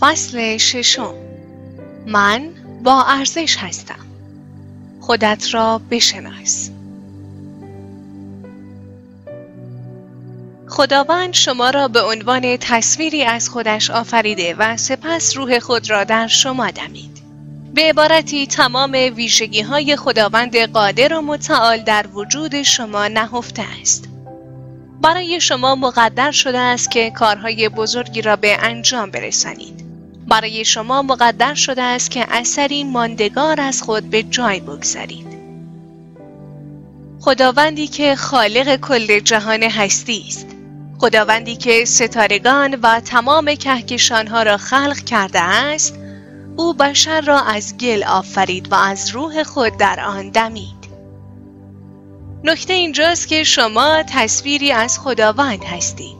فصل ششم من با ارزش هستم خودت را بشناس خداوند شما را به عنوان تصویری از خودش آفریده و سپس روح خود را در شما دمید. به عبارتی تمام ویژگی های خداوند قادر و متعال در وجود شما نهفته است. برای شما مقدر شده است که کارهای بزرگی را به انجام برسانید. برای شما مقدر شده است که اثری ماندگار از خود به جای بگذارید. خداوندی که خالق کل جهان هستی است خداوندی که ستارگان و تمام کهکشانها را خلق کرده است او بشر را از گل آفرید و از روح خود در آن دمید نکته اینجاست که شما تصویری از خداوند هستید.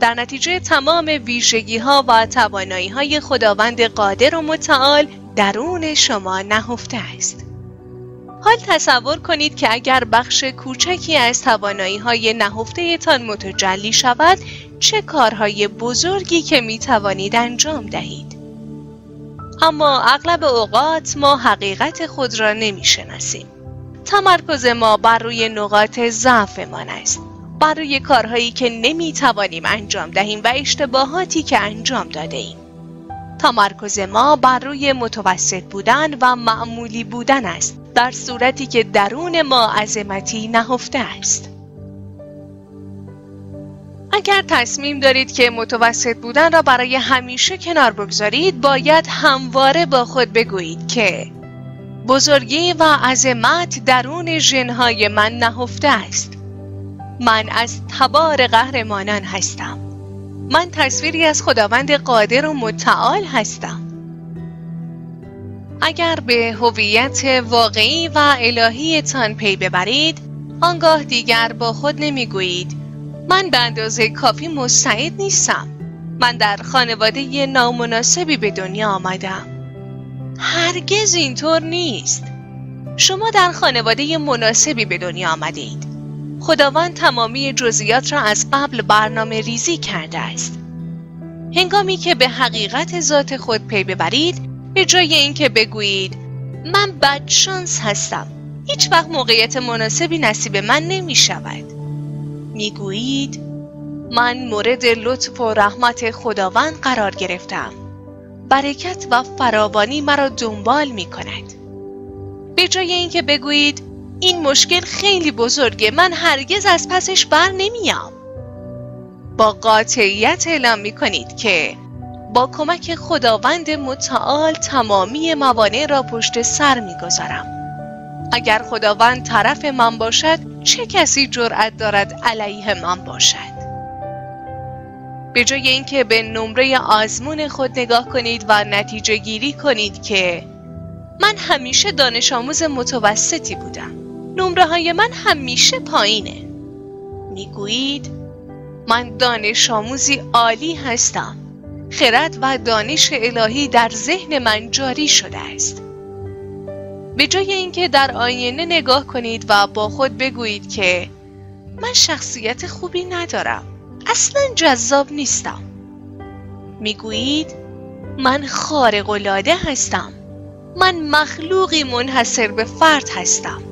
در نتیجه تمام ویژگی ها و توانایی های خداوند قادر و متعال درون شما نهفته است. حال تصور کنید که اگر بخش کوچکی از توانایی های نهفته تان متجلی شود چه کارهای بزرگی که می توانید انجام دهید؟ اما اغلب اوقات ما حقیقت خود را نمی شناسیم تمرکز ما بر روی نقاط ضعفمان است. بر روی کارهایی که نمی توانیم انجام دهیم و اشتباهاتی که انجام داده ایم. تمرکز ما بر روی متوسط بودن و معمولی بودن است. در صورتی که درون ما عظمتی نهفته است. اگر تصمیم دارید که متوسط بودن را برای همیشه کنار بگذارید باید همواره با خود بگویید که بزرگی و عظمت درون ژنهای من نهفته است. من از تبار قهرمانان هستم. من تصویری از خداوند قادر و متعال هستم. اگر به هویت واقعی و الهیتان پی ببرید آنگاه دیگر با خود نمی‌گویید من به اندازه کافی مستعد نیستم. من در خانواده نامناسبی به دنیا آمدم. هرگز اینطور نیست. شما در خانواده مناسبی به دنیا آمدید. خداوند تمامی جزئیات را از قبل برنامه ریزی کرده است. هنگامی که به حقیقت ذات خود پی ببرید به جای اینکه بگویید من بدشانس هستم. هیچ وقت موقعیت مناسبی نصیب من نمی شود. می گویید من مورد لطف و رحمت خداوند قرار گرفتم. برکت و فراوانی مرا دنبال می کند به جای اینکه بگویید این مشکل خیلی بزرگه من هرگز از پسش بر نمیام با قاطعیت اعلام می کنید که با کمک خداوند متعال تمامی موانع را پشت سر می‌گذارم. اگر خداوند طرف من باشد چه کسی جرأت دارد علیه من باشد؟ به جای اینکه به نمره آزمون خود نگاه کنید و نتیجه گیری کنید که من همیشه دانش آموز متوسطی بودم. نمره های من همیشه پایینه. می‌گویید من دانش آموزی عالی هستم. خرد و دانش الهی در ذهن من جاری شده است. به جای اینکه در آینه نگاه کنید و با خود بگویید که من شخصیت خوبی ندارم. اصلا جذاب نیستم. می‌گویید من خارق العاده هستم. من مخلوقی منحصر به فرد هستم.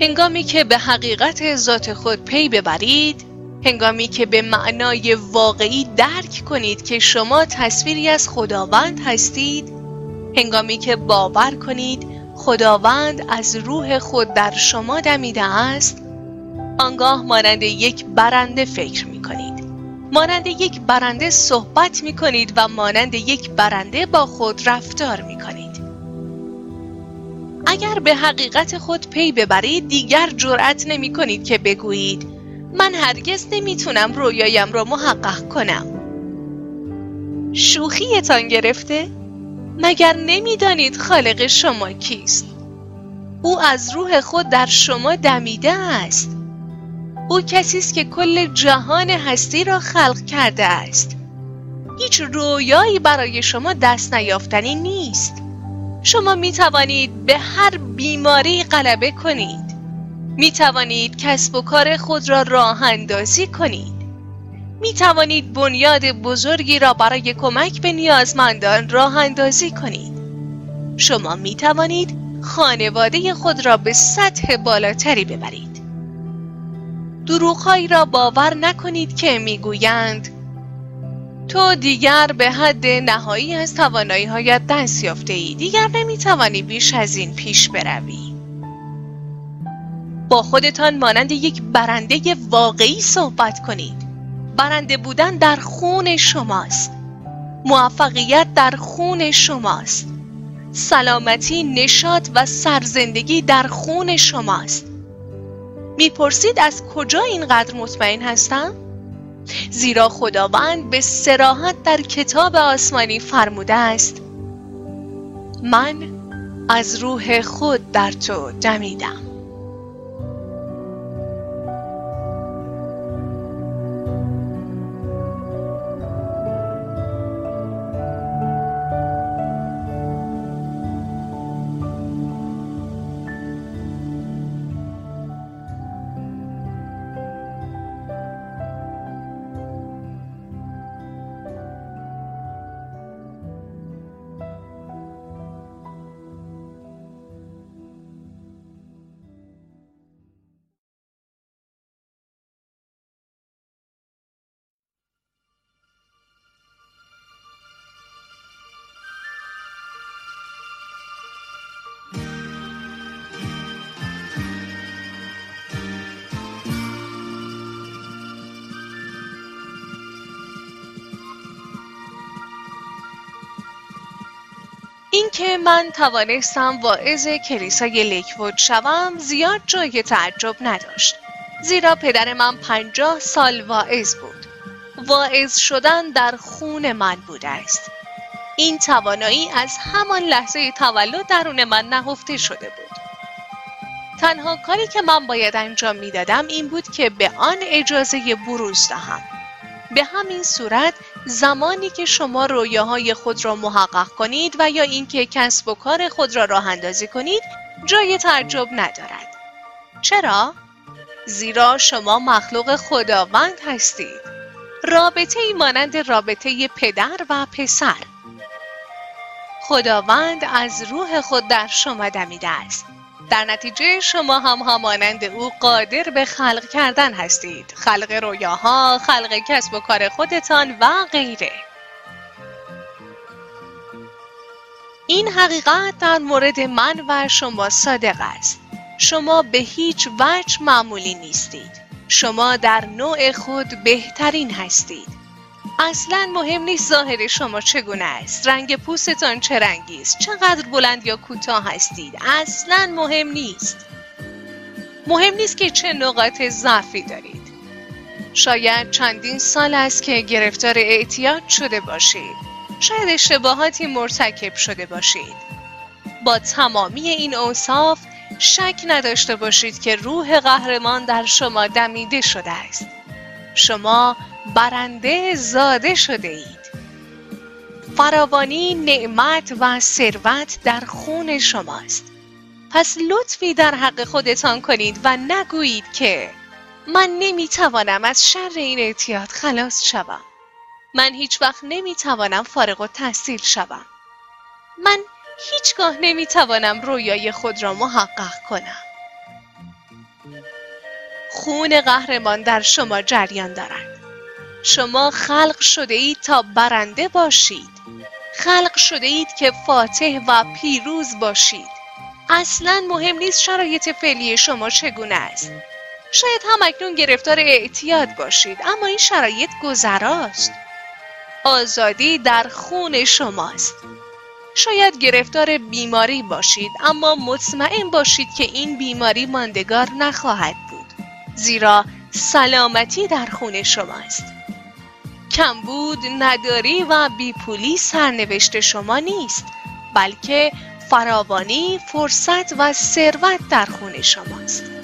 هنگامی که به حقیقت ذات خود پی ببرید هنگامی که به معنای واقعی درک کنید که شما تصویری از خداوند هستید هنگامی که باور کنید خداوند از روح خود در شما دمیده است آنگاه مانند یک برنده فکر می کنید مانند یک برنده صحبت می کنید و مانند یک برنده با خود رفتار می کنید اگر به حقیقت خود پی ببرید دیگر جرأت نمی کنید که بگویید من هرگز نمی‌تونم رویایم را محقق کنم شوخیتان گرفته؟ مگر نمی‌دانید خالق شما کیست؟ او از روح خود در شما دمیده است او کسی است که کل جهان هستی را خلق کرده است. هیچ رویایی برای شما دست نیافتنی نیست. شما می توانید به هر بیماری غلبه کنید. می توانید کسب و کار خود را راه اندازی کنید. می توانید بنیاد بزرگی را برای کمک به نیازمندان راه اندازی کنید. شما می توانید خانواده خود را به سطح بالاتری ببرید. دروغهایی را باور نکنید که می‌گویند تو دیگر به حد نهایی از توانایی هایت دست یافته ای دیگر نمی توانی بیش از این پیش بروی. با خودتان مانند یک برنده واقعی صحبت کنید. برنده بودن در خون شماست. موفقیت در خون شماست. سلامتی نشاط و سرزندگی در خون شماست. می‌پرسید از کجا اینقدر مطمئن هستم؟ زیرا خداوند به سراحت در کتاب آسمانی فرموده است من از روح خود در تو دمیدم اینکه من توانستم واعظ کلیسای لیکوود شوم زیاد جای تعجب نداشت. زیرا پدر من پنجاه سال واعظ بود. واعظ شدن در خون من بوده است. این توانایی از همان لحظه تولد درون من نهفته شده بود. تنها کاری که من باید انجام می‌دادم این بود که به آن اجازه بروز دهم. به همین صورت زمانی که شما رویاهای خود را محقق کنید و یا اینکه کسب و کار خود را راه اندازی کنید جای تعجب ندارد. چرا؟ زیرا شما مخلوق خداوند هستید. رابطه ای مانند رابطه پدر و پسر. خداوند از روح خود در شما دمیده است. در نتیجه شما هم همانند او قادر به خلق کردن هستید. خلق رویاها، خلق کسب و کار خودتان و غیره. این حقیقت در مورد من و شما صادق است. شما به هیچ وجه معمولی نیستید. شما در نوع خود بهترین هستید. اصلا مهم نیست ظاهر شما چگونه است. رنگ پوستتان چه رنگی است؟ چقدر بلند یا کوتاه هستید؟ اصلا مهم نیست. مهم نیست که چه نقاط ضعفی دارید. شاید چندین سال است که گرفتار اعتیاد شده باشید. شاید اشتباهاتی مرتکب شده باشید. با تمامی این اوصاف شک نداشته باشید که روح قهرمان در شما دمیده شده است. شما برنده زاده شده اید. فراوانی نعمت و ثروت در خون شماست. پس لطفی در حق خودتان کنید و نگویید که من نمی‌توانم از شر این اعتیاد خلاص شوم. من هیچ وقت نمی‌توانم فارغ و تحصیل شوم. من هیچگاه نمی‌توانم رویای خود را محقق کنم. خون قهرمان در شما جریان دارد. شما خلق شده اید تا برنده باشید. خلق شده اید که فاتح و پیروز باشید. اصلا مهم نیست شرایط فعلی شما چگونه است. شاید هم اکنون گرفتار اعتیاد باشید اما این شرایط گذراست. آزادی در خون شماست. شاید گرفتار بیماری باشید اما مطمئن باشید که این بیماری ماندگار نخواهد بود. زیرا سلامتی در خون شماست. کمبود نداری و بیپولی سرنوشت شما نیست بلکه فراوانی فرصت و ثروت در خون شماست.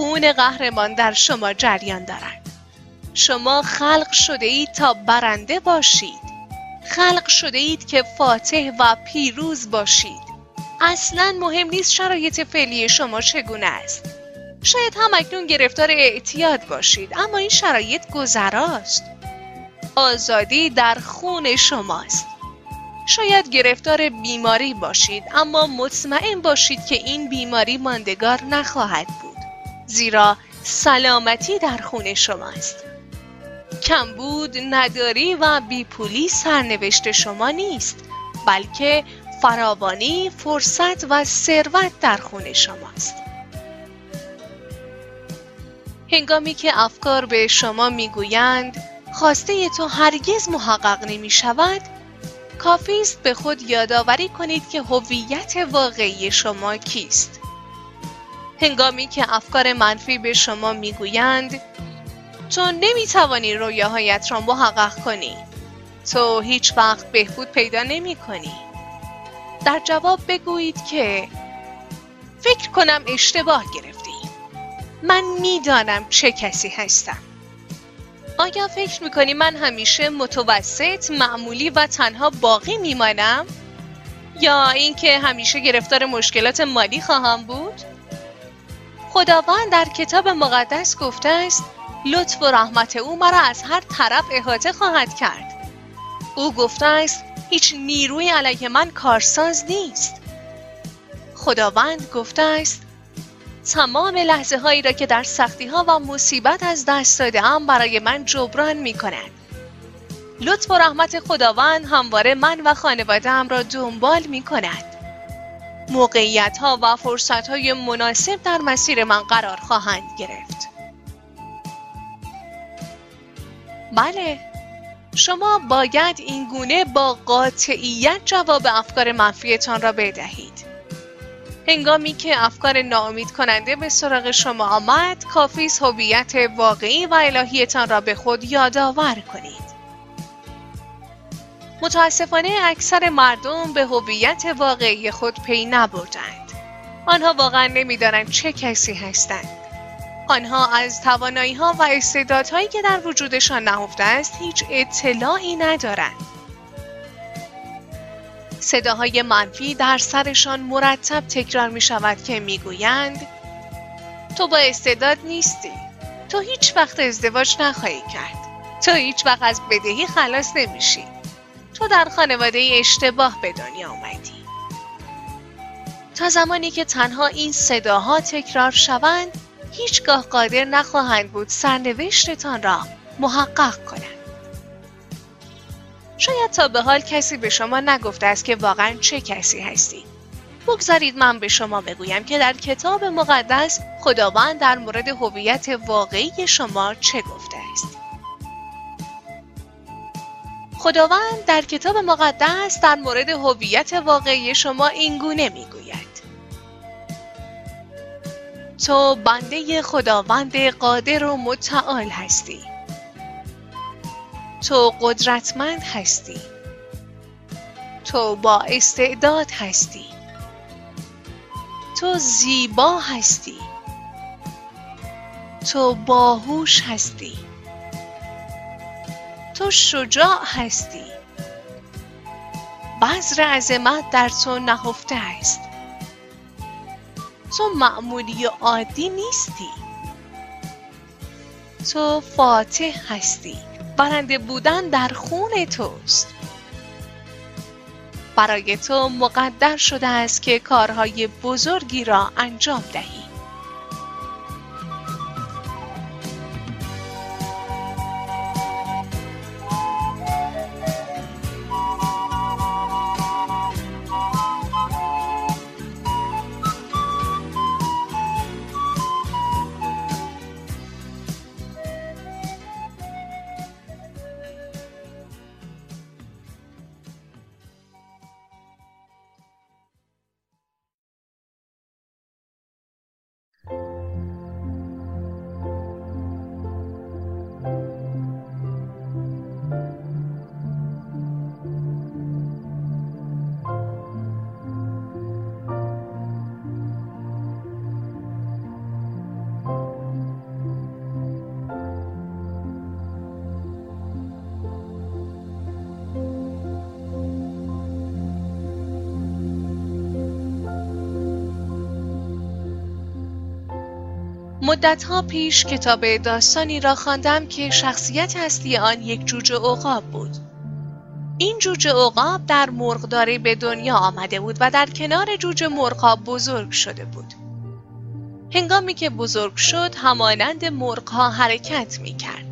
خون قهرمان در شما جریان دارد. شما خلق شده اید تا برنده باشید. خلق شده اید که فاتح و پیروز باشید. اصلا مهم نیست شرایط فعلی شما چگونه است. شاید هم اکنون گرفتار اعتیاد باشید اما این شرایط گذراست. آزادی در خون شماست. شاید گرفتار بیماری باشید اما مطمئن باشید که این بیماری ماندگار نخواهد بود. زیرا سلامتی در خون شماست کمبود نداری و بیپولی سرنوشت شما نیست بلکه فراوانی فرصت و ثروت در خون شماست هنگامی که افکار به شما می‌گویند خواسته تو هرگز محقق نمی شود کافی است به خود یادآوری کنید که هویت واقعی شما کیست. هنگامی که افکار منفی به شما می‌گویند تو نمی‌توانی رویاهایت را محقق کنی. تو هیچ وقت بهبود پیدا نمی کنی در جواب بگویید که فکر کنم اشتباه گرفتی. من می‌دانم چه کسی هستم. آیا فکر می‌کنی من همیشه متوسط معمولی و تنها باقی میمانم؟ یا اینکه همیشه گرفتار مشکلات مالی خواهم بود؟ خداوند در کتاب مقدس گفته است لطف و رحمت او مرا از هر طرف احاطه خواهد کرد او گفته است هیچ نیروی علیه من کارساز نیست خداوند گفته است تمام لحظه هایی را که در سختی ها و مصیبت از دست داده هم برای من جبران می کند. لطف و رحمت خداوند همواره من و خانوادم را دنبال می کند. موقعیت ها و فرصت های مناسب در مسیر من قرار خواهند گرفت. بله شما باید این گونه با قاطعیت جواب افکار منفیتان را بدهید. هنگامی که افکار ناامید کننده به سراغ شما آمد کافی هویت واقعی و الهیتان را به خود یادآور کنید متاسفانه اکثر مردم به هویت واقعی خود پی نبردند. آنها واقعا نمی‌دانند چه کسی هستند. آنها از توانایی ها و استعدادهایی که در وجودشان نهفته است هیچ اطلاعی ندارند. صداهای منفی در سرشان مرتب تکرار می شود که می گویند تو با استعداد نیستی. تو هیچ وقت ازدواج نخواهی کرد. تو هیچ وقت از بدهی خلاص نمیشی. تو در خانواده اشتباه به دنیا آمدی تا زمانی که تنها این صداها تکرار شوند هیچگاه قادر نخواهند بود سرنوشتتان را محقق کنند. شاید تا به حال کسی به شما نگفته است که واقعا چه کسی هستی. بگذارید من به شما بگویم که در کتاب مقدس خداوند در مورد هویت واقعی شما چه گفته است. خداوند در کتاب مقدس در مورد هویت واقعی شما اینگونه می‌گوید. تو بنده خداوند قادر و متعال هستی. تو قدرتمند هستی. تو با استعداد هستی. تو زیبا هستی. تو باهوش هستی. تو شجاع هستی. بذر عظمت در تو نهفته است. تو معمولی و عادی نیستی. تو فاتح هستی. برنده بودن در خون توست. برای تو مقدر شده است که کارهای بزرگی را انجام دهی. مدتها پیش کتاب داستانی را خواندم که شخصیت اصلی آن یک جوجه عقاب بود. این جوجه عقاب در مرغداری به دنیا آمده بود و در کنار جوجه مرغاب بزرگ شده بود. هنگامی که بزرگ شد همانند مرغها حرکت می کرد.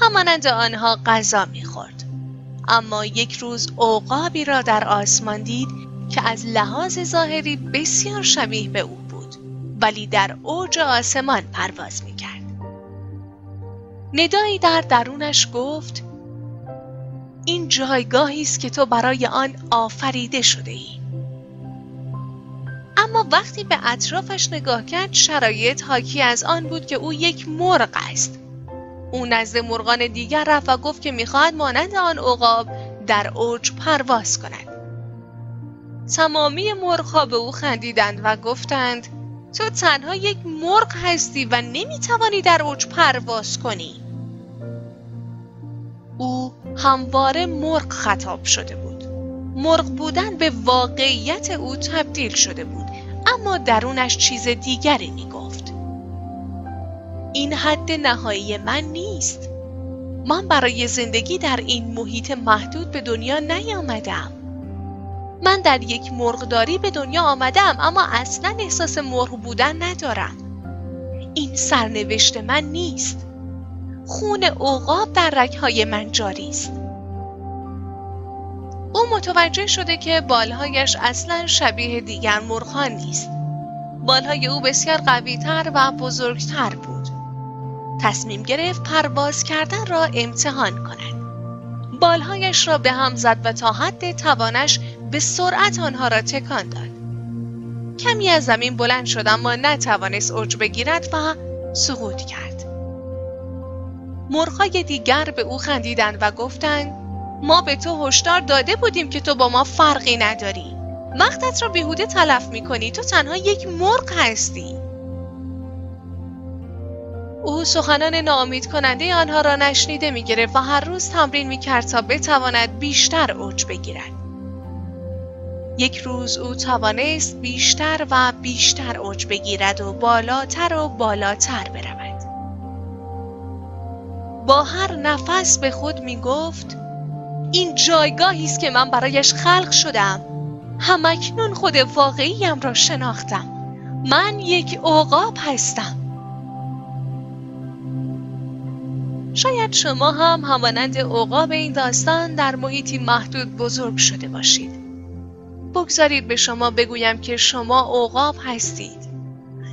همانند آنها غذا می خورد. اما یک روز عقابی را در آسمان دید که از لحاظ ظاهری بسیار شبیه به او ولی در اوج آسمان پرواز می کرد. ندایی در درونش گفت این جایگاهی است که تو برای آن آفریده شده ای. اما وقتی به اطرافش نگاه کرد شرایط حاکی از آن بود که او یک مرغ است. او نزد مرغان دیگر رفت و گفت که می‌خواهد مانند آن عقاب در اوج پرواز کند. تمامی مرغها به او خندیدند و گفتند تو تنها یک مرغ هستی و نمی‌توانی در اوج پرواز کنی. او همواره مرغ خطاب شده بود. مرغ بودن به واقعیت او تبدیل شده بود اما درونش چیز دیگری می گفت. این حد نهایی من نیست. من برای زندگی در این محیط محدود به دنیا نیامدم. من در یک مرغداری به دنیا آمدم اما اصلا احساس مرغ بودن ندارم. این سرنوشت من نیست. خون عقاب در رگهای من جاری است. او متوجه شده که بالهایش اصلا شبیه دیگر مرغان نیست. بالهای او بسیار قویتر و بزرگتر بود. تصمیم گرفت پرواز کردن را امتحان کند. بالهایش را به هم زد و تا حد توانش به سرعت آنها را تکان داد. کمی از زمین بلند شد اما نتوانست اوج بگیرد و سقوط کرد. مرغهای دیگر به او خندیدند و گفتند ما به تو هشدار داده بودیم که تو با ما فرقی نداری. وقتت را بیهوده تلف می کنی تو تنها یک مرغ هستی. او سخنان ناامید کننده آنها را نشنیده می گرفت و هر روز تمرین می کرد تا بتواند بیشتر اوج بگیرد. یک روز او توانست بیشتر و بیشتر اوج بگیرد و بالاتر و بالاتر برود. با هر نفس به خود می گفت این جایگاهی است که من برایش خلق شدم. همکنون خود واقعیم را شناختم. من یک عقاب هستم. شاید شما هم همانند عقاب این داستان در محیطی محدود بزرگ شده باشید. بگذارید به شما بگویم که شما عقاب هستید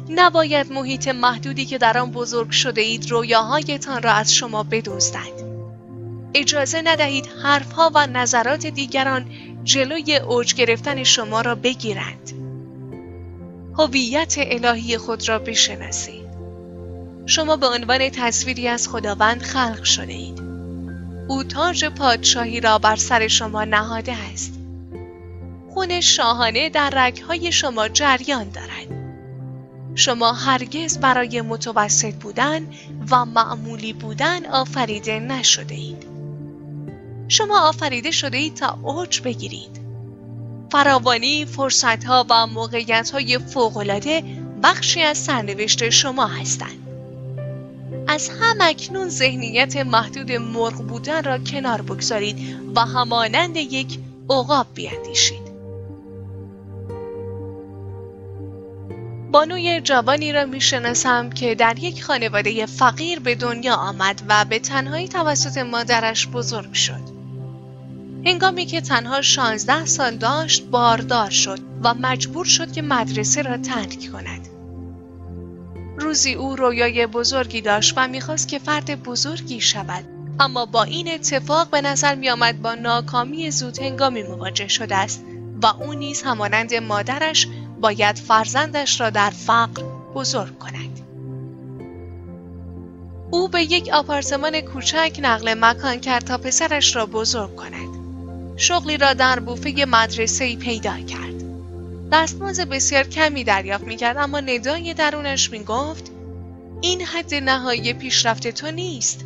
نباید محیط محدودی که در آن بزرگ شده اید رویاهایتان را از شما بدزدند اجازه ندهید حرفها و نظرات دیگران جلوی اوج گرفتن شما را بگیرند. هویت الهی خود را بشناسید. شما به عنوان تصویری از خداوند خلق شده اید. او تاج پادشاهی را بر سر شما نهاده است. خون شاهانه در رگهای شما جریان دارد. شما هرگز برای متوسط بودن و معمولی بودن آفریده نشده اید. شما آفریده شده اید تا اوج بگیرید. فراوانی فرصتها و موقعیتهای فوقالعاده بخشی از سرنوشت شما هستند. از هم اکنون ذهنیت محدود مرغ بودن را کنار بگذارید و همانند یک عقاب بیاندیشید. بانوی جوانی را می‌شناسم که در یک خانواده فقیر به دنیا آمد و به تنهایی توسط مادرش بزرگ شد. هنگامی که تنها 16 سال داشت باردار شد و مجبور شد که مدرسه را ترک کند. روزی او رویای بزرگی داشت و می‌خواست که فرد بزرگی شود اما با این اتفاق به نظر می آمد با ناکامی زود هنگامی مواجه شده است و او نیز همانند مادرش باید فرزندش را در فقر بزرگ کند. او به یک آپارتمان کوچک نقل مکان کرد تا پسرش را بزرگ کند. شغلی را در بوفه مدرسه پیدا کرد. دستماز بسیار کمی دریافت می کرد اما ندای درونش می گفت این حد نهایی پیشرفت تو نیست.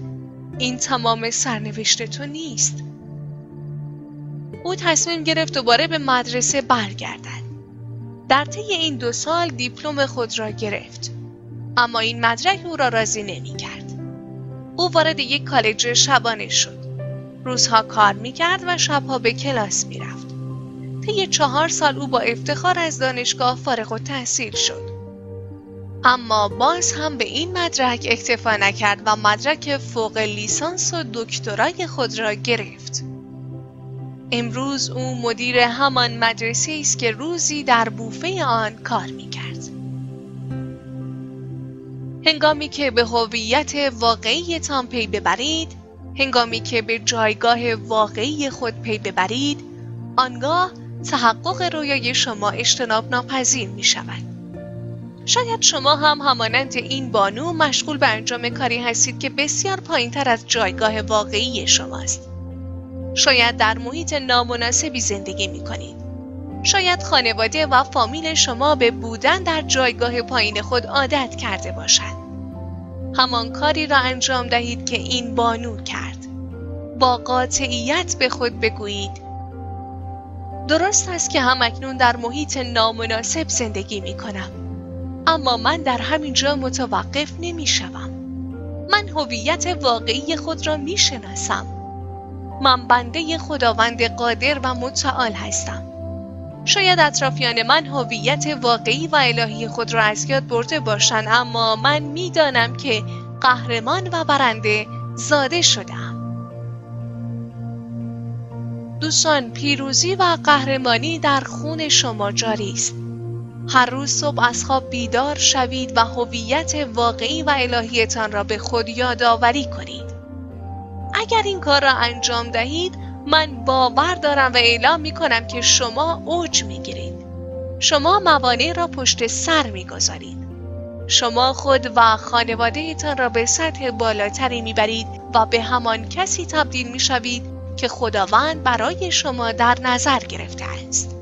این تمام سرنوشت تو نیست. او تصمیم گرفت دوباره به مدرسه برگردد. در طی این دو سال دیپلم خود را گرفت. اما این مدرک او را راضی نمی کرد. او وارد یک کالج شبانه شد. روزها کار می کرد و شبها به کلاس می رفت. طی چهار سال او با افتخار از دانشگاه فارغ و تحصیل شد. اما باز هم به این مدرک اکتفا نکرد و مدرک فوق لیسانس و دکترای خود را گرفت. امروز او مدیر همان مدرسه است که روزی در بوفه آن کار می کرد. هنگامی که به هویت واقعیتان پی ببرید، هنگامی که به جایگاه واقعی خود پی ببرید، آنگاه تحقق رویای شما اجتناب ناپذیر می شود. شاید شما هم همانند این بانو مشغول به انجام کاری هستید که بسیار پایین تر از جایگاه واقعی شماست. شاید در محیط نامناسبی زندگی می کنید. شاید خانواده و فامیل شما به بودن در جایگاه پایین خود عادت کرده باشد. همان کاری را انجام دهید که این بانو کرد. با قاطعیت به خود بگویید درست است که هم اکنون در محیط نامناسب زندگی می کنم. اما من در همین جا متوقف نمی شوم. من هویت واقعی خود را می شناسم. من بنده خداوند قادر و متعال هستم. شاید اطرافیان من هویت واقعی و الهی خود را از یاد برده باشند اما من می‌دانم که قهرمان و برنده زاده شدم. دوستان پیروزی و قهرمانی در خون شما جاری است هر روز صبح از خواب بیدار شوید و هویت واقعی و الهیتان را به خود یادآوری کنید اگر این کار را انجام دهید من باور دارم و اعلام می کنم که شما اوج می گیرید شما موانع را پشت سر می گذارید شما خود و خانواده را به سطح بالاتری می برید و به همان کسی تبدیل می شوید که خداوند برای شما در نظر گرفته است.